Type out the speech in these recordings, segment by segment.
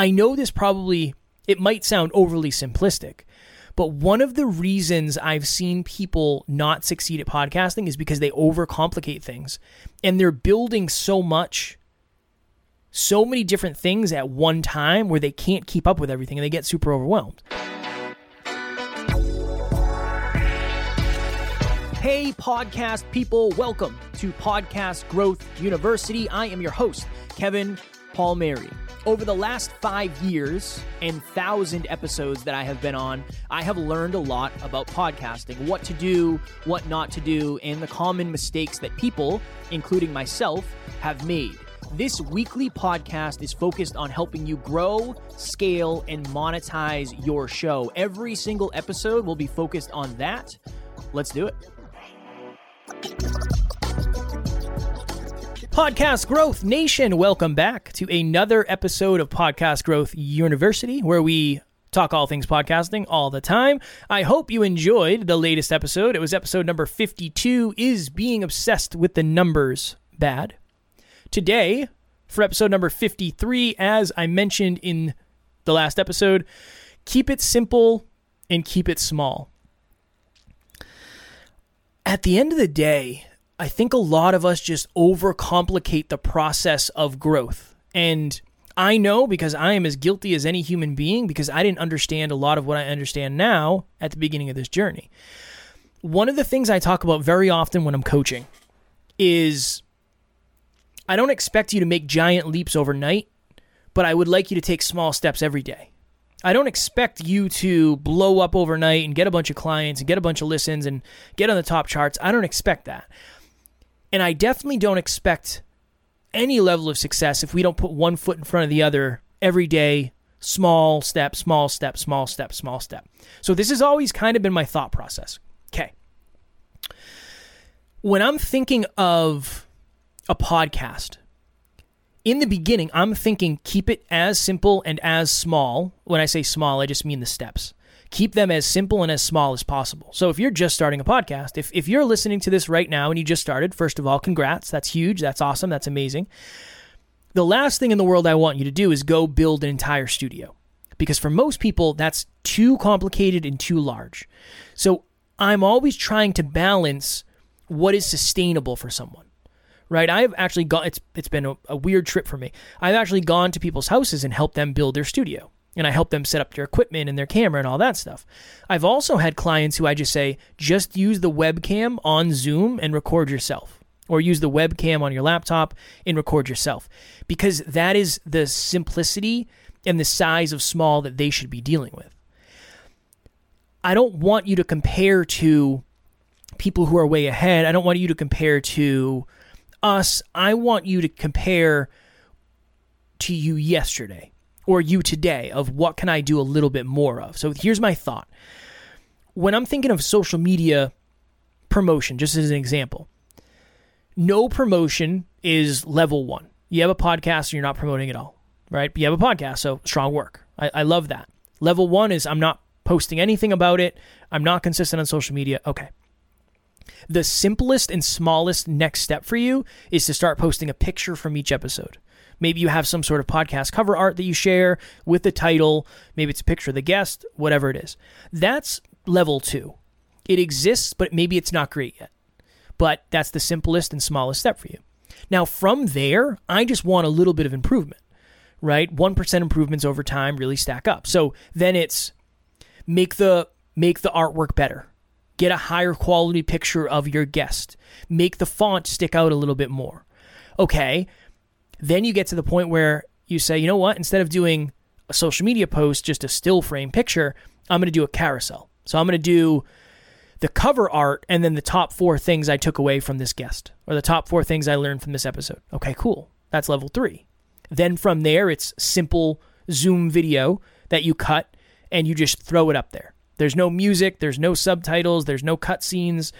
I know this probably it might sound overly simplistic, but one of the reasons I've seen people not succeed at podcasting is because they overcomplicate things and they're building so much so many different things at one time where they can't keep up with everything and they get super overwhelmed. Hey, podcast people, welcome to Podcast Growth University. I am your host, Kevin Palmieri. Over the last five years and thousand episodes that I have been on, I have learned a lot about podcasting, what to do, what not to do, and the common mistakes that people, including myself, have made. This weekly podcast is focused on helping you grow, scale, and monetize your show. Every single episode will be focused on that. Let's do it. Podcast Growth Nation, welcome back to another episode of Podcast Growth University, where we talk all things podcasting all the time. I hope you enjoyed the latest episode. It was episode number 52 Is Being Obsessed with the Numbers Bad? Today, for episode number 53, as I mentioned in the last episode, keep it simple and keep it small. At the end of the day, I think a lot of us just overcomplicate the process of growth. And I know because I am as guilty as any human being because I didn't understand a lot of what I understand now at the beginning of this journey. One of the things I talk about very often when I'm coaching is I don't expect you to make giant leaps overnight, but I would like you to take small steps every day. I don't expect you to blow up overnight and get a bunch of clients and get a bunch of listens and get on the top charts. I don't expect that. And I definitely don't expect any level of success if we don't put one foot in front of the other every day, small step, small step, small step, small step. So this has always kind of been my thought process. Okay. When I'm thinking of a podcast, in the beginning, I'm thinking keep it as simple and as small. When I say small, I just mean the steps keep them as simple and as small as possible. So if you're just starting a podcast, if, if you're listening to this right now and you just started, first of all, congrats. That's huge. That's awesome. That's amazing. The last thing in the world I want you to do is go build an entire studio. Because for most people, that's too complicated and too large. So I'm always trying to balance what is sustainable for someone right? I've actually gone. It's it's been a, a, weird trip for me. I've actually gone to people's houses and helped them build their studio and I help them set up their equipment and their camera and all that stuff. I've also had clients who I just say, just use the webcam on Zoom and record yourself, or use the webcam on your laptop and record yourself, because that is the simplicity and the size of small that they should be dealing with. I don't want you to compare to people who are way ahead. I don't want you to compare to us. I want you to compare to you yesterday or you today of what can I do a little bit more of. So here's my thought. When I'm thinking of social media promotion, just as an example, no promotion is level one. You have a podcast, and you're not promoting at all, right? You have a podcast, so strong work. I, I love that. Level one is I'm not posting anything about it. I'm not consistent on social media. Okay. The simplest and smallest next step for you is to start posting a picture from each episode. Maybe you have some sort of podcast cover art that you share with the title. Maybe it's a picture of the guest, whatever it is. That's level two. It exists, but maybe it's not great yet. But that's the simplest and smallest step for you. Now, from there, I just want a little bit of improvement, right? 1% improvements over time really stack up. So then it's make the make the artwork better. Get a higher quality picture of your guest. Make the font stick out a little bit more. Okay, then you get to the point where you say, you know what? Instead of doing a social media post, just a still frame picture, I'm going to do a carousel. So I'm going to do the cover art and then the top four things I took away from this guest or the top four things I learned from this episode. Okay, cool. That's level three. Then from there, it's simple Zoom video that you cut and you just throw it up there. There's no music, there's no subtitles, there's no cutscenes.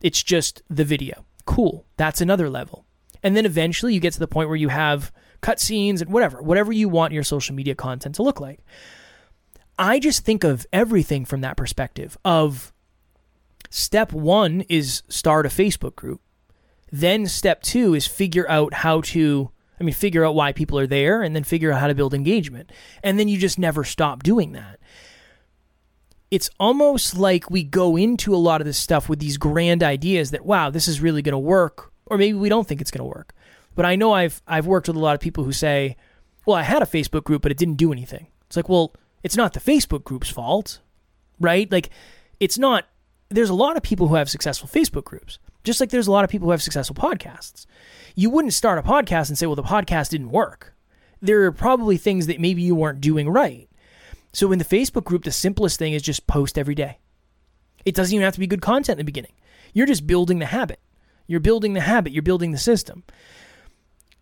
It's just the video. Cool. That's another level. And then eventually you get to the point where you have cutscenes and whatever, whatever you want your social media content to look like. I just think of everything from that perspective of step 1 is start a Facebook group. Then step 2 is figure out how to I mean, figure out why people are there and then figure out how to build engagement. And then you just never stop doing that. It's almost like we go into a lot of this stuff with these grand ideas that, wow, this is really going to work. Or maybe we don't think it's going to work. But I know I've, I've worked with a lot of people who say, well, I had a Facebook group, but it didn't do anything. It's like, well, it's not the Facebook group's fault, right? Like, it's not, there's a lot of people who have successful Facebook groups, just like there's a lot of people who have successful podcasts you wouldn't start a podcast and say, well, the podcast didn't work. There are probably things that maybe you weren't doing right. So in the Facebook group, the simplest thing is just post every day. It doesn't even have to be good content in the beginning. You're just building the habit. You're building the habit. You're building the system.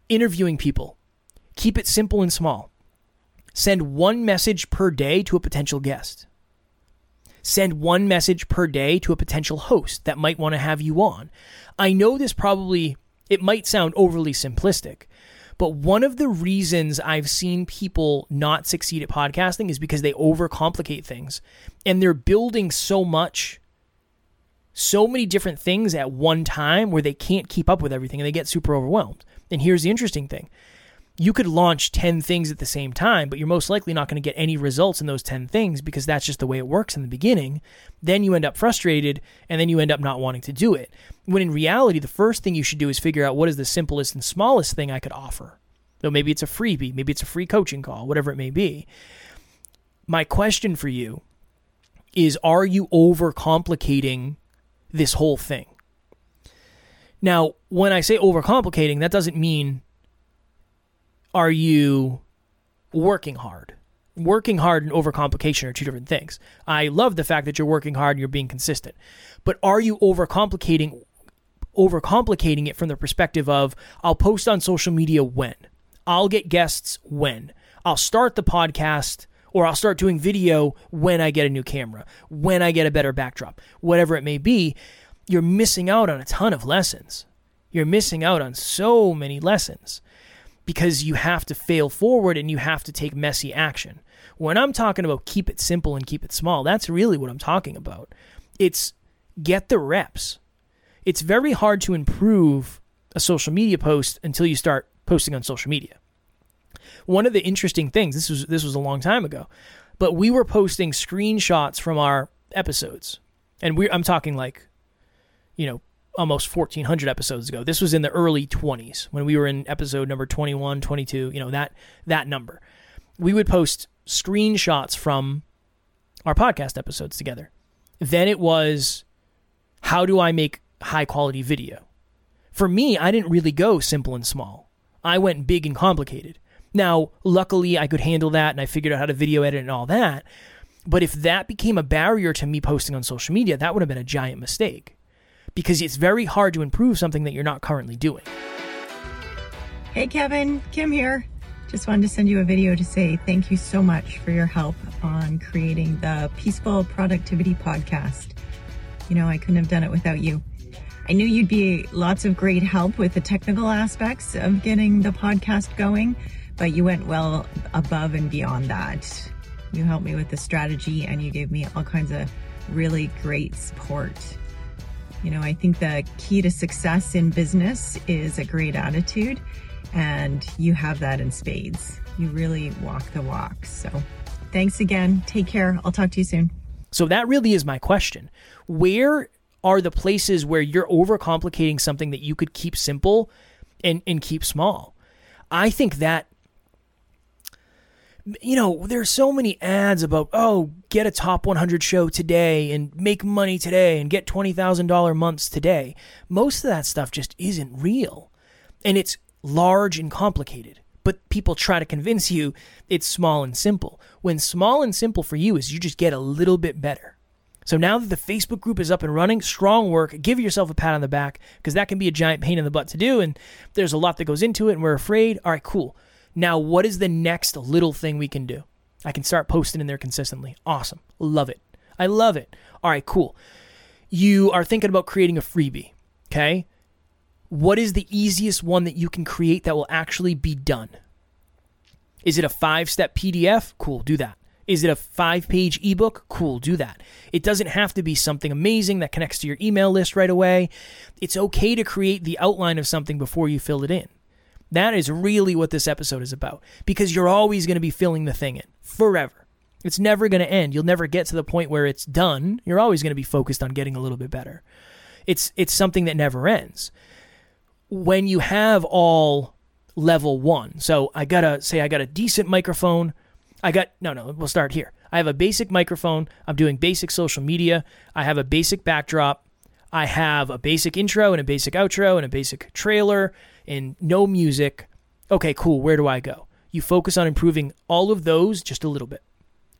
Interviewing people. Keep it simple and small. Send one message per day to a potential guest. Send one message per day to a potential host that might want to have you on. I know this probably it might sound overly simplistic, but one of the reasons I've seen people not succeed at podcasting is because they overcomplicate things and they're building so much, so many different things at one time where they can't keep up with everything and they get super overwhelmed. And here's the interesting thing you could launch 10 things at the same time, but you're most likely not going to get any results in those 10 things because that's just the way it works in the beginning. Then you end up frustrated and then you end up not wanting to do it. When in reality, the first thing you should do is figure out what is the simplest and smallest thing I could offer. So maybe it's a freebie, maybe it's a free coaching call, whatever it may be. My question for you is Are you overcomplicating this whole thing? Now, when I say overcomplicating, that doesn't mean are you working hard? Working hard and overcomplication are two different things. I love the fact that you're working hard and you're being consistent. But are you overcomplicating overcomplicating it from the perspective of I'll post on social media when? I'll get guests when? I'll start the podcast or I'll start doing video when I get a new camera, when I get a better backdrop, whatever it may be. You're missing out on a ton of lessons. You're missing out on so many lessons because you have to fail forward and you have to take messy action. When I'm talking about keep it simple and keep it small, that's really what I'm talking about. It's get the reps. It's very hard to improve a social media post until you start posting on social media. One of the interesting things, this was this was a long time ago, but we were posting screenshots from our episodes. And we I'm talking like you know, almost 1400 episodes ago. This was in the early 20s when we were in episode number 21, 22, you know, that that number. We would post screenshots from our podcast episodes together. Then it was how do I make high quality video? For me, I didn't really go simple and small. I went big and complicated. Now, luckily I could handle that and I figured out how to video edit and all that. But if that became a barrier to me posting on social media, that would have been a giant mistake because it's very hard to improve something that you're not currently doing. Hey, Kevin, Kim here. Just wanted to send you a video to say thank you so much for your help on creating the Peaceful Productivity Podcast. You know, I couldn't have done it without you. I knew you'd be lots of great help with the technical aspects of getting the podcast going, but you went well above and beyond that. You helped me with the strategy and you gave me all kinds of really great support. You know, I think the key to success in business is a great attitude, and you have that in spades. You really walk the walk. So, thanks again. Take care. I'll talk to you soon. So, that really is my question. Where are the places where you're overcomplicating something that you could keep simple and, and keep small? I think that you know, there's so many ads about, oh, get a top 100 show today and make money today and get $20,000 months today. Most of that stuff just isn't real. And it's large and complicated. But people try to convince you it's small and simple. When small and simple for you is you just get a little bit better. So now that the Facebook group is up and running, strong work. Give yourself a pat on the back because that can be a giant pain in the butt to do. And there's a lot that goes into it, and we're afraid. All right, cool. Now, what is the next little thing we can do? I can start posting in there consistently. Awesome. Love it. I love it. All right, cool. You are thinking about creating a freebie. Okay. What is the easiest one that you can create that will actually be done? Is it a five step PDF? Cool, do that. Is it a five page ebook? Cool, do that. It doesn't have to be something amazing that connects to your email list right away. It's okay to create the outline of something before you fill it in. That is really what this episode is about because you're always going to be filling the thing in forever. It's never going to end. You'll never get to the point where it's done. You're always going to be focused on getting a little bit better. It's it's something that never ends. When you have all level 1. So I got to say I got a decent microphone. I got no no, we'll start here. I have a basic microphone. I'm doing basic social media. I have a basic backdrop. I have a basic intro and a basic outro and a basic trailer and no music. Okay, cool. Where do I go? You focus on improving all of those just a little bit.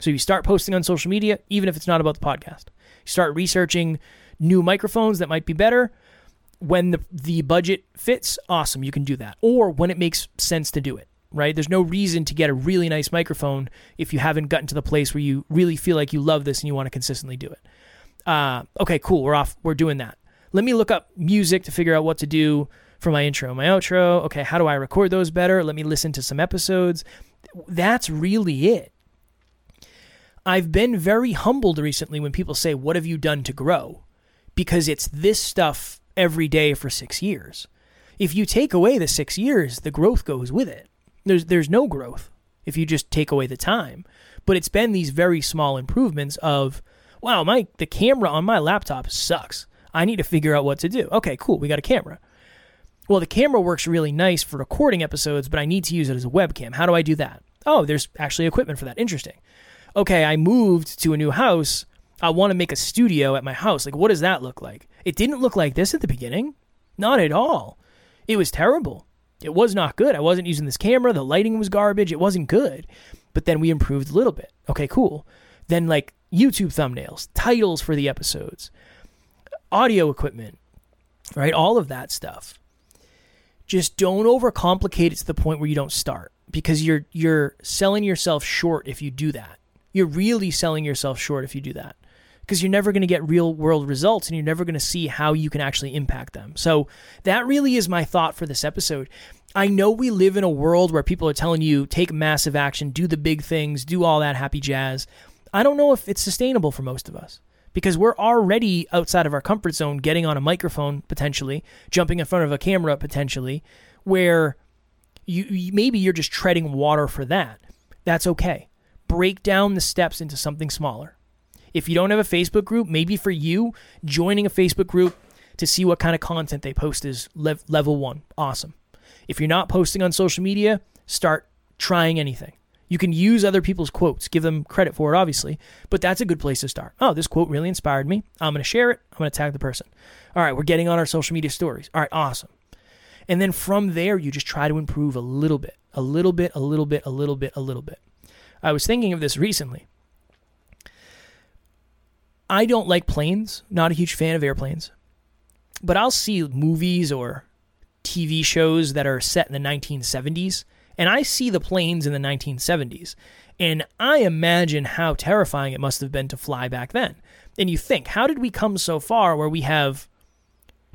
So you start posting on social media, even if it's not about the podcast. You start researching new microphones that might be better. When the, the budget fits, awesome, you can do that. Or when it makes sense to do it, right? There's no reason to get a really nice microphone if you haven't gotten to the place where you really feel like you love this and you want to consistently do it uh, okay, cool, we're off, we're doing that. Let me look up music to figure out what to do for my intro, my outro. Okay, how do I record those better? Let me listen to some episodes. That's really it. I've been very humbled recently when people say, What have you done to grow? Because it's this stuff every day for six years. If you take away the six years, the growth goes with it. There's, there's no growth if you just take away the time. But it's been these very small improvements of, wow, my the camera on my laptop sucks. I need to figure out what to do. Okay, cool. We got a camera. Well, the camera works really nice for recording episodes, but I need to use it as a webcam. How do I do that? Oh, there's actually equipment for that. Interesting. Okay, I moved to a new house. I want to make a studio at my house. Like, what does that look like? It didn't look like this at the beginning. Not at all. It was terrible. It was not good. I wasn't using this camera. The lighting was garbage. It wasn't good. But then we improved a little bit. Okay, cool. Then, like, YouTube thumbnails, titles for the episodes, audio equipment, right? All of that stuff. Just don't overcomplicate it to the point where you don't start because you're you're selling yourself short if you do that. You're really selling yourself short if you do that because you're never going to get real world results and you're never going to see how you can actually impact them. So that really is my thought for this episode. I know we live in a world where people are telling you take massive action, do the big things, do all that happy jazz. I don't know if it's sustainable for most of us because we're already outside of our comfort zone, getting on a microphone potentially, jumping in front of a camera potentially, where you, maybe you're just treading water for that. That's okay. Break down the steps into something smaller. If you don't have a Facebook group, maybe for you, joining a Facebook group to see what kind of content they post is lev- level one. Awesome. If you're not posting on social media, start trying anything. You can use other people's quotes, give them credit for it, obviously, but that's a good place to start. Oh, this quote really inspired me. I'm going to share it. I'm going to tag the person. All right, we're getting on our social media stories. All right, awesome. And then from there, you just try to improve a little bit, a little bit, a little bit, a little bit, a little bit. I was thinking of this recently. I don't like planes, not a huge fan of airplanes, but I'll see movies or TV shows that are set in the 1970s and I see the planes in the 1970s, and I imagine how terrifying it must have been to fly back then. And you think, how did we come so far where we have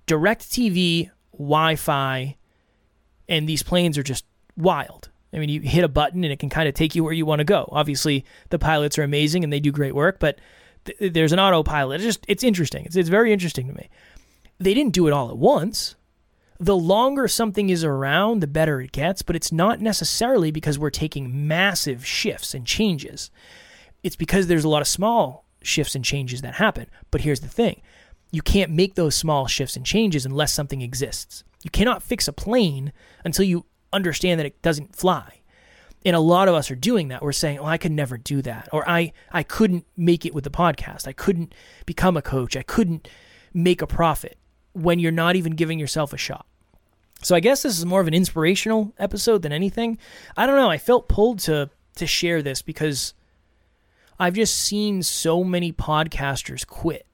direct TV, Wi Fi, and these planes are just wild? I mean, you hit a button and it can kind of take you where you want to go. Obviously, the pilots are amazing and they do great work, but th- there's an autopilot. It's just, it's interesting. It's, it's very interesting to me. They didn't do it all at once the longer something is around, the better it gets, but it's not necessarily because we're taking massive shifts and changes. It's because there's a lot of small shifts and changes that happen. But here's the thing you can't make those small shifts and changes unless something exists. You cannot fix a plane until you understand that it doesn't fly. And a lot of us are doing that. We're saying, "Oh, I could never do that," or "I I couldn't make it with the podcast. I couldn't become a coach. I couldn't make a profit." When you're not even giving yourself a shot. So I guess this is more of an inspirational episode than anything. I don't know. I felt pulled to to share this because I've just seen so many podcasters quit,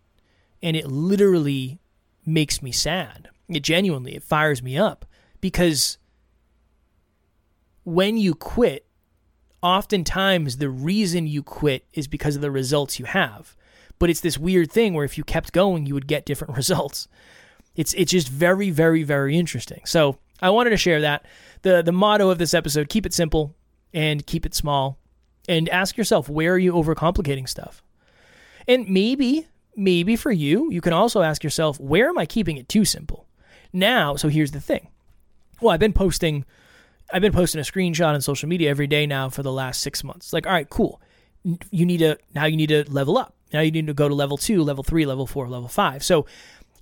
and it literally makes me sad. It genuinely it fires me up because when you quit, oftentimes the reason you quit is because of the results you have. But it's this weird thing where if you kept going, you would get different results. It's it's just very very very interesting. So I wanted to share that. the The motto of this episode: keep it simple and keep it small, and ask yourself where are you overcomplicating stuff. And maybe maybe for you, you can also ask yourself where am I keeping it too simple. Now, so here's the thing. Well, I've been posting I've been posting a screenshot on social media every day now for the last six months. Like, all right, cool. You need to now you need to level up. Now you need to go to level two, level three, level four, level five. So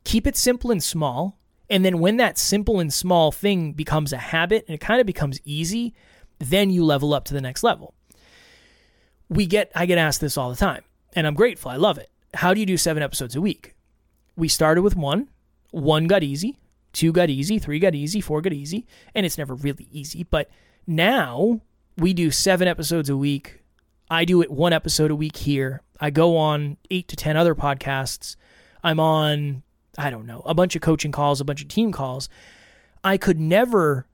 keep it simple and small. And then when that simple and small thing becomes a habit and it kind of becomes easy, then you level up to the next level. We get I get asked this all the time, and I'm grateful. I love it. How do you do seven episodes a week? We started with one. One got easy, two got easy, three got easy, four got easy, and it's never really easy, but now we do 7 episodes a week. I do it one episode a week here. I go on 8 to 10 other podcasts. I'm on I don't know, a bunch of coaching calls, a bunch of team calls. I could never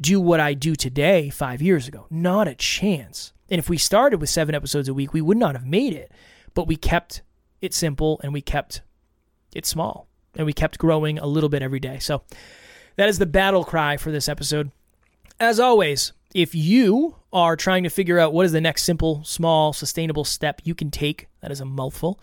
do what I do today five years ago. Not a chance. And if we started with seven episodes a week, we would not have made it. But we kept it simple and we kept it small and we kept growing a little bit every day. So that is the battle cry for this episode. As always, if you are trying to figure out what is the next simple, small, sustainable step you can take, that is a mouthful,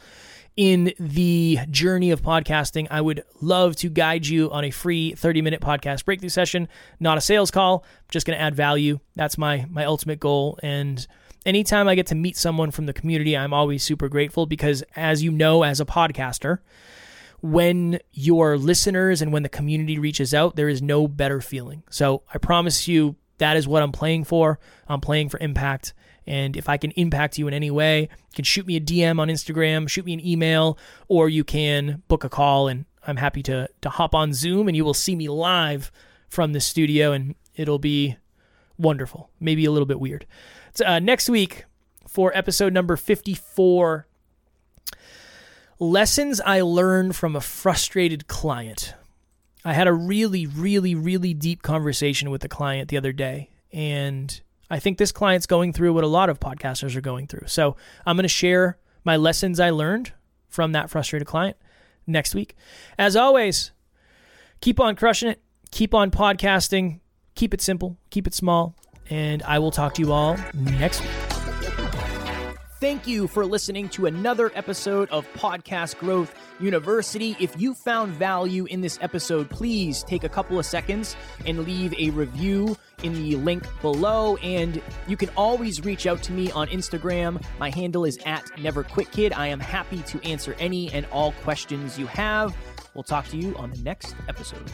in the journey of podcasting, I would love to guide you on a free 30 minute podcast breakthrough session, not a sales call, just going to add value. That's my, my ultimate goal. And anytime I get to meet someone from the community, I'm always super grateful because, as you know, as a podcaster, when your listeners and when the community reaches out, there is no better feeling. So I promise you that is what I'm playing for. I'm playing for impact. And if I can impact you in any way, you can shoot me a DM on Instagram, shoot me an email, or you can book a call and I'm happy to to hop on Zoom and you will see me live from the studio and it'll be wonderful. Maybe a little bit weird. So, uh, next week for episode number 54 lessons I learned from a frustrated client. I had a really, really, really deep conversation with a client the other day, and I think this client's going through what a lot of podcasters are going through. So I'm going to share my lessons I learned from that frustrated client next week. As always, keep on crushing it, keep on podcasting, keep it simple, keep it small, and I will talk to you all next week. Thank you for listening to another episode of Podcast Growth University. If you found value in this episode, please take a couple of seconds and leave a review in the link below. And you can always reach out to me on Instagram. My handle is at NeverQuitKid. I am happy to answer any and all questions you have. We'll talk to you on the next episode.